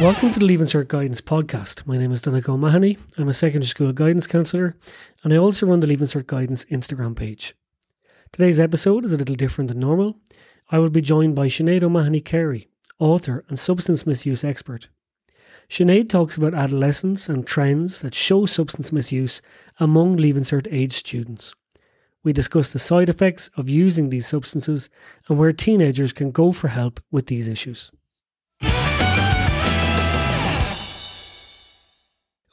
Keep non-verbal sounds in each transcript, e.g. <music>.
Welcome to the Leaving Cert Guidance podcast. My name is Donnacha O'Mahony. I'm a secondary school guidance counsellor and I also run the Leaving Cert Guidance Instagram page. Today's episode is a little different than normal. I will be joined by Sinead O'Mahony Carey, author and substance misuse expert. Sinead talks about adolescence and trends that show substance misuse among Leaving Cert age students. We discuss the side effects of using these substances and where teenagers can go for help with these issues.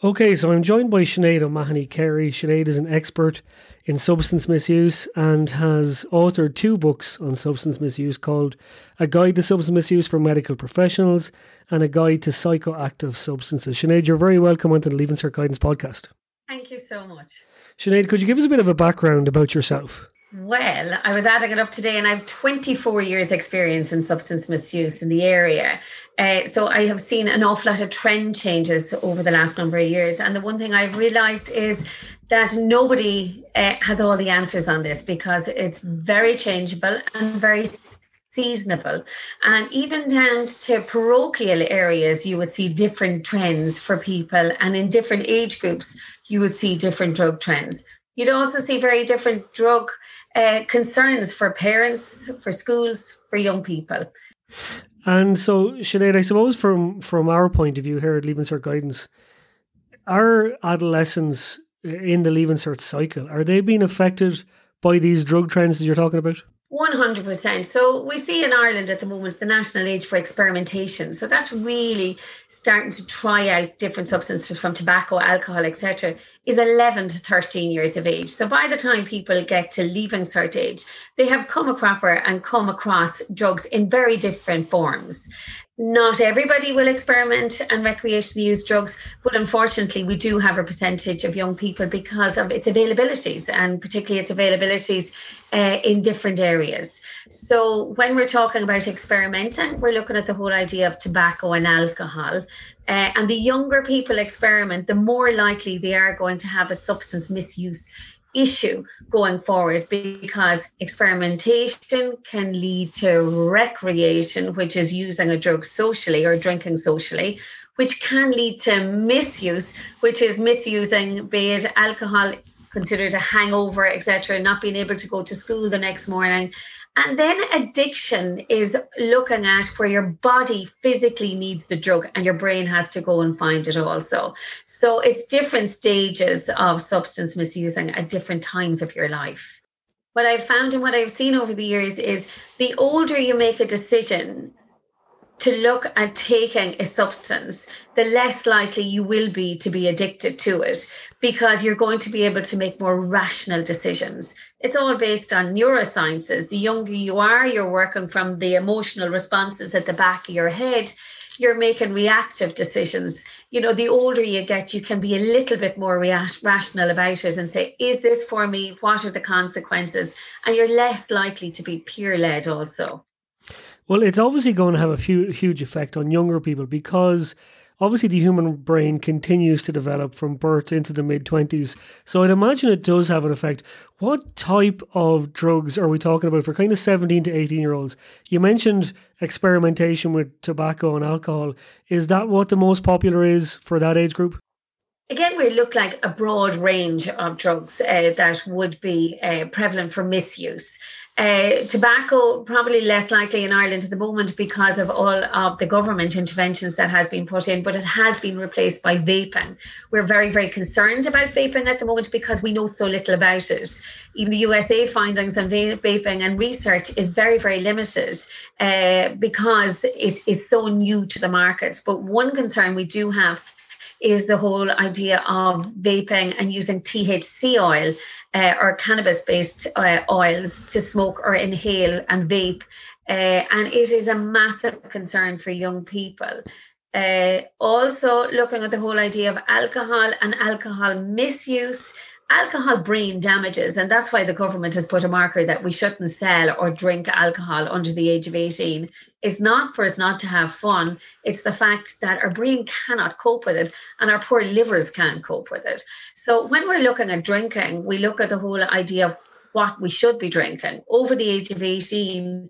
Okay, so I'm joined by Sinead O'Mahony Carey. Sinead is an expert in substance misuse and has authored two books on substance misuse called A Guide to Substance Misuse for Medical Professionals and A Guide to Psychoactive Substances. Sinead, you're very welcome onto the Leaving Cert Guidance podcast. Thank you so much. Sinead, could you give us a bit of a background about yourself? Well, I was adding it up today and I have 24 years experience in substance misuse in the area. Uh, so I have seen an awful lot of trend changes over the last number of years. And the one thing I've realized is that nobody uh, has all the answers on this because it's very changeable and very seasonable. And even down to parochial areas, you would see different trends for people. And in different age groups, you would see different drug trends. You'd also see very different drug uh, concerns for parents, for schools, for young people. And so, Sinead, I suppose from from our point of view here at Leaving Cert Guidance, are adolescents in the Leaving Cert cycle, are they being affected by these drug trends that you're talking about? 100%. So we see in Ireland at the moment the national age for experimentation. So that's really starting to try out different substances from tobacco, alcohol, etc. is 11 to 13 years of age. So by the time people get to leaving cert age, they have come a cropper and come across drugs in very different forms not everybody will experiment and recreationally use drugs, but unfortunately, we do have a percentage of young people because of its availabilities and particularly its availabilities uh, in different areas. So, when we're talking about experimenting, we're looking at the whole idea of tobacco and alcohol. Uh, and the younger people experiment, the more likely they are going to have a substance misuse issue going forward because experimentation can lead to recreation, which is using a drug socially or drinking socially, which can lead to misuse, which is misusing, be it alcohol considered a hangover, etc., not being able to go to school the next morning, and then addiction is looking at where your body physically needs the drug and your brain has to go and find it also. So it's different stages of substance misusing at different times of your life. What I've found and what I've seen over the years is the older you make a decision to look at taking a substance, the less likely you will be to be addicted to it because you're going to be able to make more rational decisions it's all based on neurosciences. The younger you are, you're working from the emotional responses at the back of your head. You're making reactive decisions. You know, the older you get, you can be a little bit more rational about it and say, is this for me? What are the consequences? And you're less likely to be peer led also. Well, it's obviously going to have a few, huge effect on younger people because obviously the human brain continues to develop from birth into the mid 20s. So I'd imagine it does have an effect. What type of drugs are we talking about for kind of 17 to 18 year olds? You mentioned experimentation with tobacco and alcohol. Is that what the most popular is for that age group? Again, we look like a broad range of drugs uh, that would be uh, prevalent for misuse. Uh, tobacco probably less likely in Ireland at the moment because of all of the government interventions that has been put in, but it has been replaced by vaping. We're very, very concerned about vaping at the moment because we know so little about it. Even the USA findings on vaping and research is very, very limited uh, because it is so new to the markets. But one concern we do have is the whole idea of vaping and using THC oil uh, or cannabis based uh, oils to smoke or inhale and vape. Uh, and it is a massive concern for young people. Uh, also, looking at the whole idea of alcohol and alcohol misuse alcohol brain damages, and that's why the government has put a marker that we shouldn't sell or drink alcohol under the age of 18. It's not for us not to have fun, it's the fact that our brain cannot cope with it and our poor livers can't cope with it. So when we're looking at drinking, we look at the whole idea of what we should be drinking. Over the age of 18,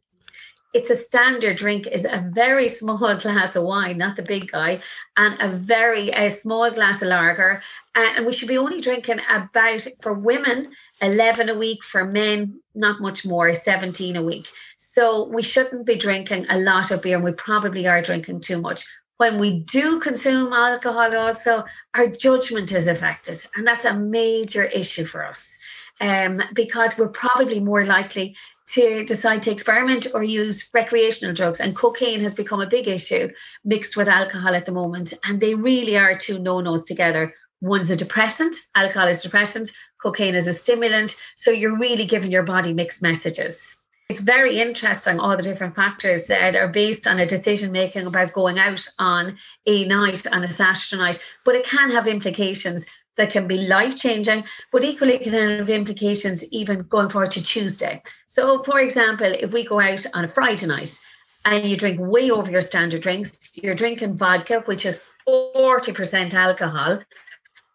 it's a standard drink is a very small <laughs> glass of wine, not the big guy, and a very a small glass of lager. And we should be only drinking about for women 11 a week, for men not much more, 17 a week. So we shouldn't be drinking a lot of beer, and we probably are drinking too much. When we do consume alcohol, also our judgment is affected, and that's a major issue for us. Um, because we're probably more likely to decide to experiment or use recreational drugs. And cocaine has become a big issue mixed with alcohol at the moment. And they really are two no nos together. One's a depressant, alcohol is depressant, cocaine is a stimulant. So you're really giving your body mixed messages. It's very interesting, all the different factors that are based on a decision making about going out on a night, on a Saturday night, but it can have implications that can be life changing, but equally can have implications even going forward to Tuesday. So, for example, if we go out on a Friday night and you drink way over your standard drinks, you're drinking vodka, which is 40% alcohol,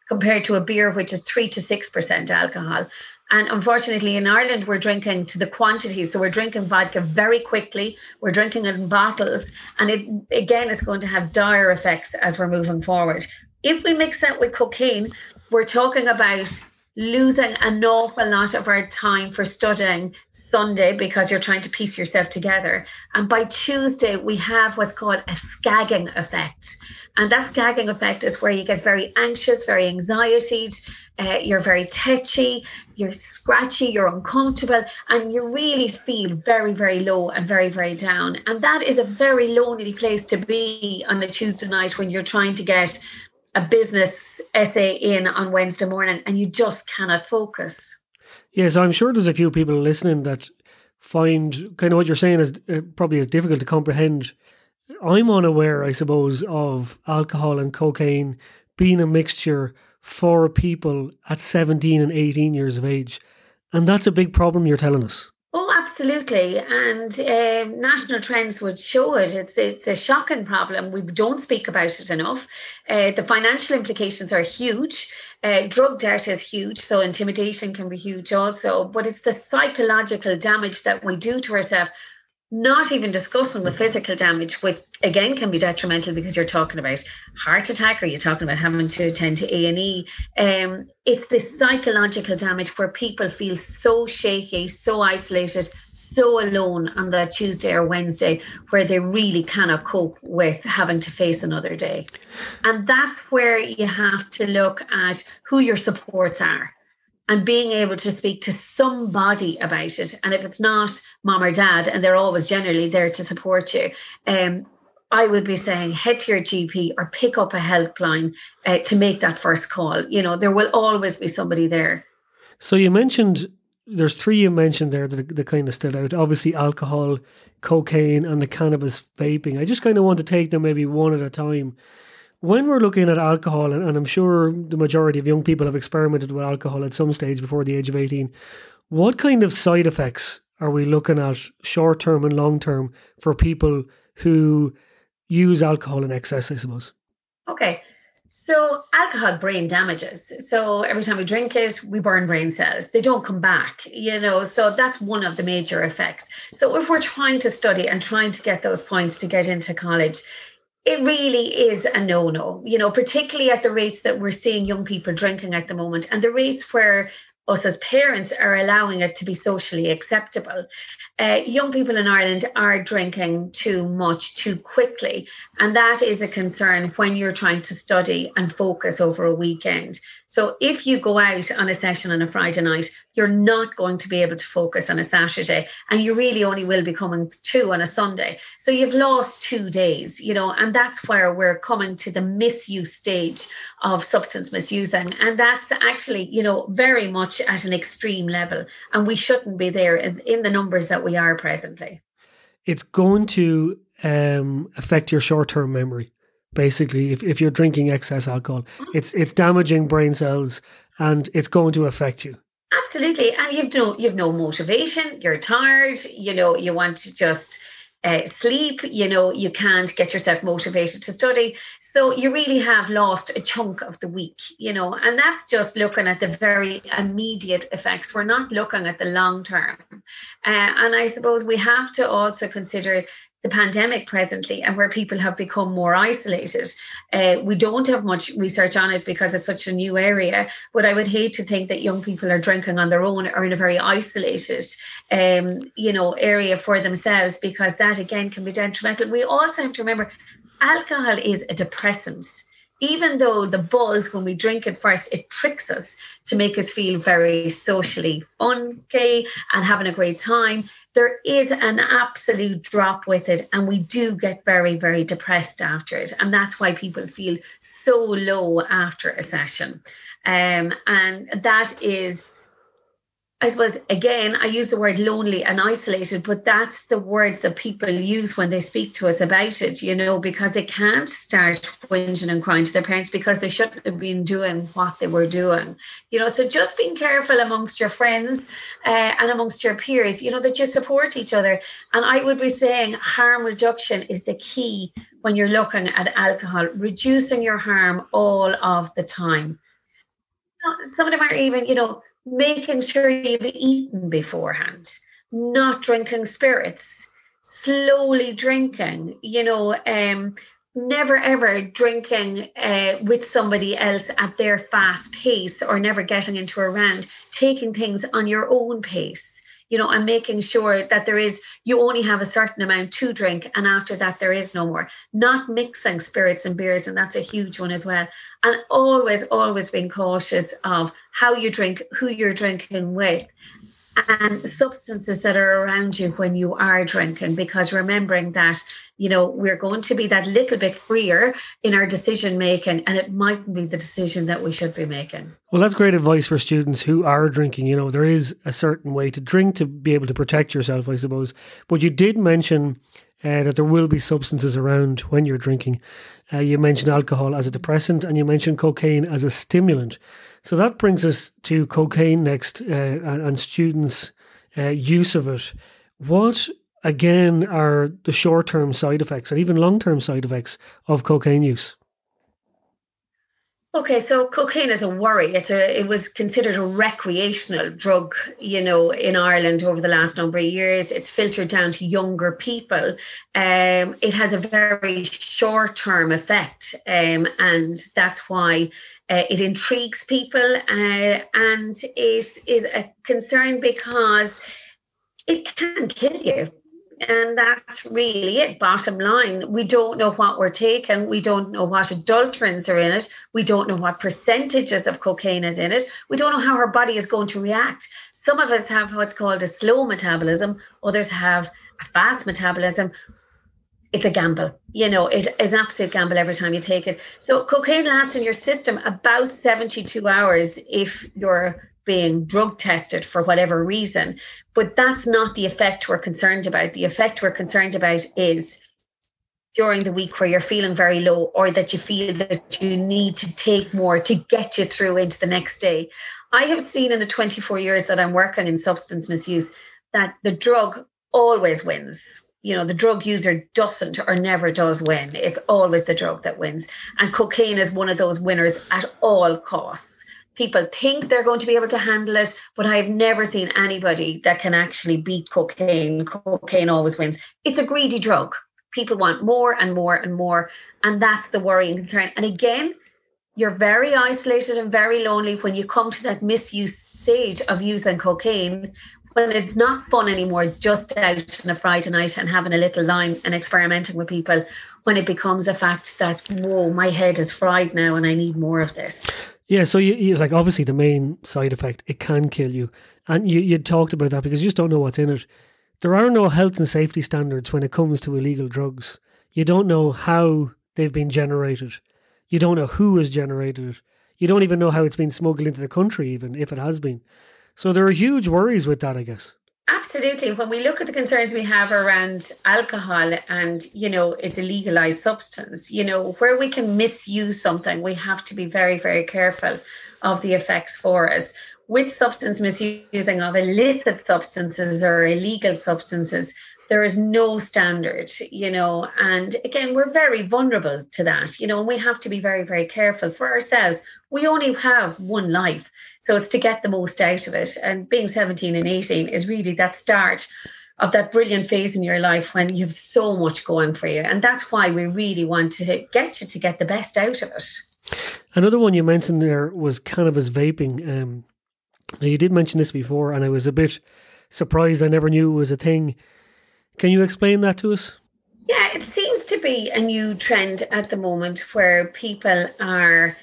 compared to a beer, which is 3 to 6% alcohol. And unfortunately, in Ireland, we're drinking to the quantities. So we're drinking vodka very quickly. We're drinking it in bottles. And it again, it's going to have dire effects as we're moving forward if we mix that with cocaine, we're talking about losing an awful lot of our time for studying Sunday because you're trying to piece yourself together. And by Tuesday, we have what's called a scagging effect. And that scagging effect is where you get very anxious, very anxiety, uh, you're very tetchy, you're scratchy, you're uncomfortable, and you really feel very, very low and very, very down. And that is a very lonely place to be on a Tuesday night when you're trying to get a business essay in on Wednesday morning and you just cannot focus. Yeah, so I'm sure there's a few people listening that find kind of what you're saying is uh, probably as difficult to comprehend. I'm unaware, I suppose, of alcohol and cocaine being a mixture for people at 17 and 18 years of age. And that's a big problem you're telling us. Absolutely. And uh, national trends would show it. It's it's a shocking problem. We don't speak about it enough. Uh, the financial implications are huge. Uh, drug debt is huge, so intimidation can be huge also. But it's the psychological damage that we do to ourselves not even discussing the physical damage, which again can be detrimental because you're talking about heart attack or you're talking about having to attend to A and E. Um, it's the psychological damage where people feel so shaky, so isolated, so alone on that Tuesday or Wednesday, where they really cannot cope with having to face another day. And that's where you have to look at who your supports are and being able to speak to somebody about it. And if it's not mom or dad, and they're always generally there to support you, um, I would be saying head to your GP or pick up a helpline uh, to make that first call. You know, there will always be somebody there. So you mentioned there's three you mentioned there that, that kind of stood out. Obviously, alcohol, cocaine, and the cannabis vaping. I just kind of want to take them maybe one at a time when we're looking at alcohol, and, and, I'm sure the majority of young people have experimented with alcohol at some stage before the age of 18, what kind of side effects are we looking at short term and long term for people who use alcohol in excess, I suppose? Okay. So, alcohol brain damages. So, every time we drink it, we burn brain cells. They don't come back, you know. So, that's one of the major effects. So, if we're trying to study and trying to get those points to get into college, it really is a no no, you know, particularly at the rates that we're seeing young people drinking at the moment and the rates where us as parents are allowing it to be socially acceptable. Uh, young people in Ireland are drinking too much too quickly, and that is a concern when you're trying to study and focus over a weekend. So if you go out on a session on a Friday night, you're not going to be able to focus on a Saturday, and you really only will be coming to on a Sunday. So you've lost two days, you know, and that's where we're coming to the misuse stage of substance misusing. And that's actually, you know, very much at an extreme level. And we shouldn't be there in, in the numbers that we are presently. It's going to um, affect your short term memory basically if, if you're drinking excess alcohol it's it's damaging brain cells and it's going to affect you. Absolutely. And you've no you've no motivation. You're tired. You know you want to just uh, sleep. You know you can't get yourself motivated to study. So you really have lost a chunk of the week, you know, and that's just looking at the very immediate effects. We're not looking at the long term. Uh, and I suppose we have to also consider the pandemic presently and where people have become more isolated. Uh, we don't have much research on it because it's such a new area, but I would hate to think that young people are drinking on their own or in a very isolated um, you know, area for themselves because that again can be detrimental. We also have to remember alcohol is a depressant. Even though the buzz when we drink it first, it tricks us to make us feel very socially funky and having a great time there is an absolute drop with it and we do get very very depressed after it. And that's why people feel so low after a session. Um, and that is I suppose again, I use the word lonely and isolated, but that's the words that people use when they speak to us about it, you know, because they can't start whinging and crying to their parents because they shouldn't have been doing what they were doing, you know. So just being careful amongst your friends uh, and amongst your peers, you know, that you support each other. And I would be saying harm reduction is the key when you're looking at alcohol, reducing your harm all of the time. some of them are even, you know, making sure you've eaten beforehand, not drinking spirits, slowly drinking, you know, um, never ever drinking uh, with somebody else at their fast pace or never getting into a round, taking things on your own pace you know, and making sure that there is, you only have a certain amount to drink, and after that, there is no more. Not mixing spirits and beers, and that's a huge one as well. And always, always being cautious of how you drink, who you're drinking with, and substances that are around you when you are drinking, because remembering that you know we're going to be that little bit freer in our decision making and it mightn't be the decision that we should be making. Well that's great advice for students who are drinking. You know there is a certain way to drink to be able to protect yourself i suppose. But you did mention uh, that there will be substances around when you're drinking. Uh, you mentioned alcohol as a depressant and you mentioned cocaine as a stimulant so that brings us to cocaine next uh, and, and, students uh, use of it what again are the short term side effects and even long term side effects of cocaine use? Okay, so cocaine is a worry. It's a it was considered a recreational drug, you know, in Ireland over the last number of years. It's filtered down to younger people. Um, it has a very short term effect, um, and that's why uh, it intrigues people, uh, and it is a concern because it can kill you and that's really it. Bottom line, we don't know what we're taking. We don't know what adulterants are in it. We don't know what percentages of cocaine is in it. We don't know how our body is going to react. Some of us have what's called a slow metabolism, others have a fast metabolism. It's a gamble. You know, it is an absolute gamble every time you take it. So, cocaine lasts in your system about 72 hours if you're being drug tested for whatever reason. But that's not the effect we're concerned about. The effect we're concerned about is during the week where you're feeling very low or that you feel that you need to take more to get you through into the next day. I have seen in the 24 years that I'm working in substance misuse that the drug always wins. You know, the drug user doesn't or never does win. It's always the drug that wins. And cocaine is one of those winners at all costs people think they're going to be able to handle it, but I've never seen anybody that can actually beat cocaine. Cocaine always wins. It's a greedy drug. People want more and more and more. And that's the worrying concern. And again, you're very isolated and very lonely when you come to that misuse stage of using cocaine when it's not fun anymore, just out on a Friday night and having a little line and experimenting with people, when it becomes a fact that, whoa, my head is fried now and I need more of this. Yeah, so you, you like obviously the main side effect it can kill you, and you you talked about that because you just don't know what's in it. There are no health and safety standards when it comes to illegal drugs. You don't know how they've been generated. You don't know who has generated it. You don't even know how it's been smuggled into the country, even if it has been. So there are huge worries with that, I guess. Absolutely. When we look at the concerns we have around alcohol and, you know, it's a legalized substance, you know, where we can misuse something, we have to be very, very careful of the effects for us. With substance misusing of illicit substances or illegal substances, There is no standard, you know, and again, we're very vulnerable to that, you know, and we have to be very, very careful for ourselves. We only have one life. So it's to get the most out of it. And being 17 and 18 is really that start of that brilliant phase in your life when you have so much going for you. And that's why we really want to get you to get the best out of it. Another one you mentioned there was cannabis vaping. Um, you did mention this before, and I was a bit surprised. I never knew it was a thing. Can you explain that to us? Yeah, it seems to be a new trend at the moment where people are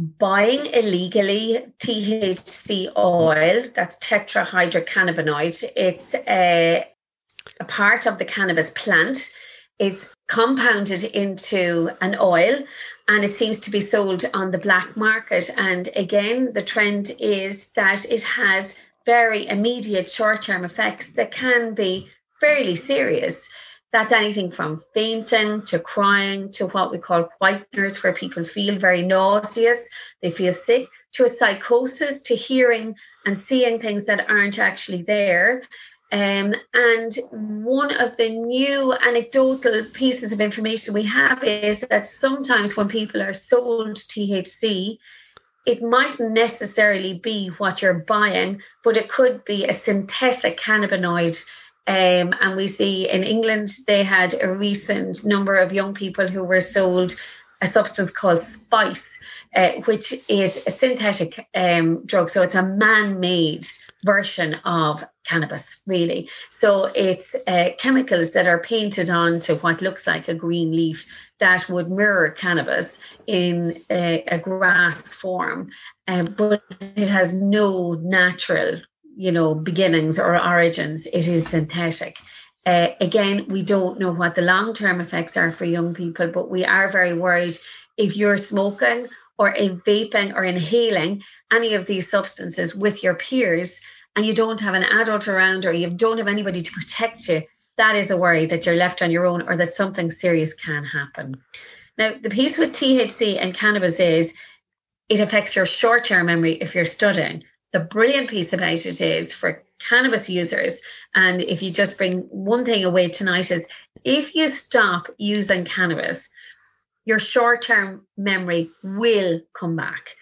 buying illegally THC oil, that's tetrahydrocannabinoid. It's a, a part of the cannabis plant. It's compounded into an oil and it seems to be sold on the black market. And again, the trend is that it has very immediate short term effects that can be fairly serious. That's anything from fainting to crying to what we call whiteners, where people feel very nauseous, they feel sick, to a psychosis, to hearing and seeing things that aren't actually there. Um, and one of the new anecdotal pieces of information we have is that sometimes when people are sold THC, it mightn't necessarily be what you're buying, but it could be a synthetic cannabinoid um, and we see in England, they had a recent number of young people who were sold a substance called spice, uh, which is a synthetic um, drug. So it's a man made version of cannabis, really. So it's uh, chemicals that are painted onto what looks like a green leaf that would mirror cannabis in a, a grass form, um, but it has no natural you know, beginnings or origins, it is synthetic. Uh, again, we don't know what the long term effects are for young people, but we are very worried if you're smoking or in vaping or inhaling any of these substances with your peers and you don't have an adult around or you don't have anybody to protect you, that is a worry that you're left on your own or that something serious can happen. Now, the piece with THC and cannabis is it affects your short term memory if you're studying. The brilliant piece about it is for cannabis users, and if you just bring one thing away tonight, is if you stop using cannabis, your short term memory will come back.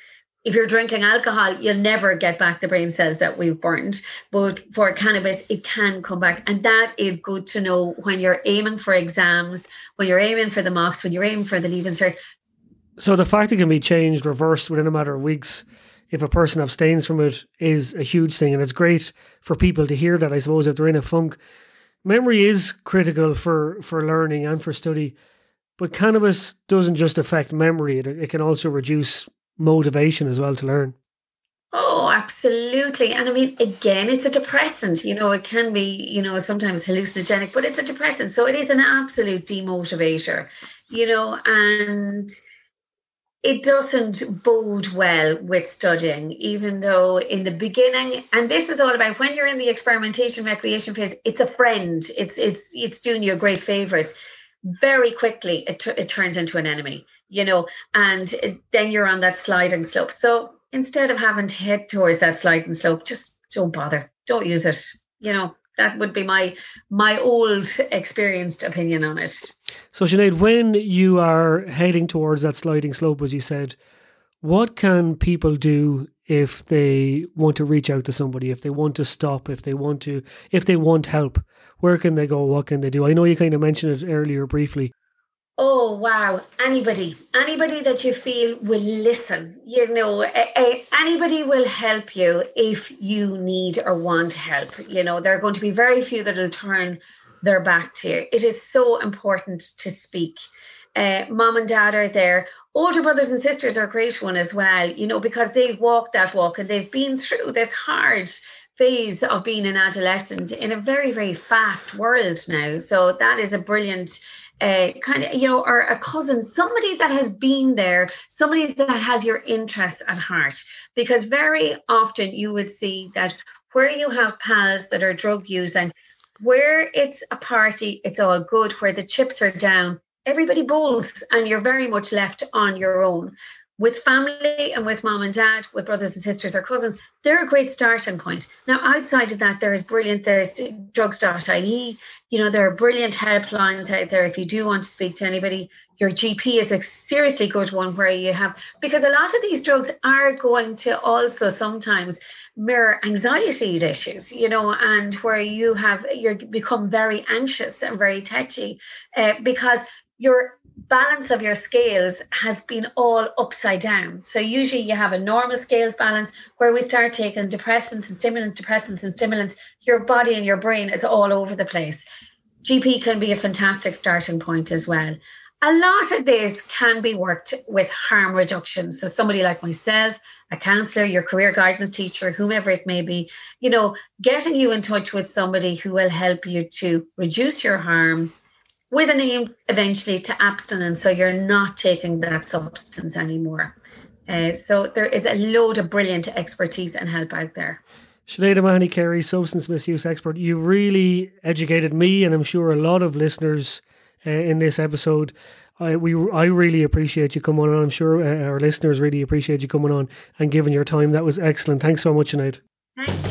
If you're drinking alcohol, you'll never get back the brain cells that we've burned. But for cannabis, it can come back. And that is good to know when you're aiming for exams, when you're aiming for the mocks, when you're aiming for the leaving cert. So the fact it can be changed, reversed within a matter of weeks if a person abstains from it is a huge thing. And it's great for people to hear that, I suppose, if they're in a funk. Memory is critical for, for learning and for study, but cannabis doesn't just affect memory, it, it can also reduce motivation as well to learn. Oh, absolutely. And I mean, again, it's a depressant. You know, it can be, you know, sometimes hallucinogenic, but it's a depressant. So it is an absolute demotivator, you know, and it doesn't bode well with studying, even though in the beginning, and this is all about when you're in the experimentation recreation phase, it's a friend. It's it's it's doing you a great favors. Very quickly, it, t- it turns into an enemy, you know, and it, then you're on that sliding slope. So instead of having to head towards that sliding slope, just don't bother. Don't use it. You know, that would be my my old experienced opinion on it. So Sinead, when you are heading towards that sliding slope, as you said, what can people do if they want to reach out to somebody, if they want to stop, if they want to if they want help? Where can they go? What can they do? I know you kind of mentioned it earlier briefly. Oh wow! Anybody, anybody that you feel will listen. You know, anybody will help you if you need or want help. You know, there are going to be very few that will turn their back to you. It is so important to speak. Uh, mom and dad are there. Older brothers and sisters are a great one as well. You know, because they've walked that walk and they've been through this hard phase of being an adolescent in a very very fast world now. So that is a brilliant a kind of, you know, or a cousin, somebody that has been there, somebody that has your interests at heart. Because very often you would see that where you have pals that are drug using, where it's a party, it's all good, where the chips are down, everybody bowls and you're very much left on your own. With family and with mom and dad, with brothers and sisters or cousins, they're a great starting point. Now, outside of that, there is brilliant, there's drugs.ie, you know, there are brilliant helplines out there if you do want to speak to anybody. Your GP is a seriously good one where you have, because a lot of these drugs are going to also sometimes mirror anxiety issues, you know, and where you have, you become very anxious and very touchy uh, because your balance of your scales has been all upside down. So usually you have a normal scales balance where we start taking depressants and stimulants, depressants and stimulants. Your body and your brain is all over the place. GP can be a fantastic starting point as well. A lot of this can be worked with harm reduction. So somebody like myself, a counselor, your career guidance teacher, whomever it may be, you know, getting you in touch with somebody who will help you to reduce your harm, with an aim eventually to abstinence. So you're not taking that substance anymore. Uh, so there is a load of brilliant expertise and help out there. Sinead Mahony Carey, substance misuse expert, you really educated me and I'm sure a lot of listeners uh, in this episode. I we I really appreciate you coming on. I'm sure uh, our listeners really appreciate you coming on and giving your time. That was excellent. Thanks so much, Sinead. Thanks.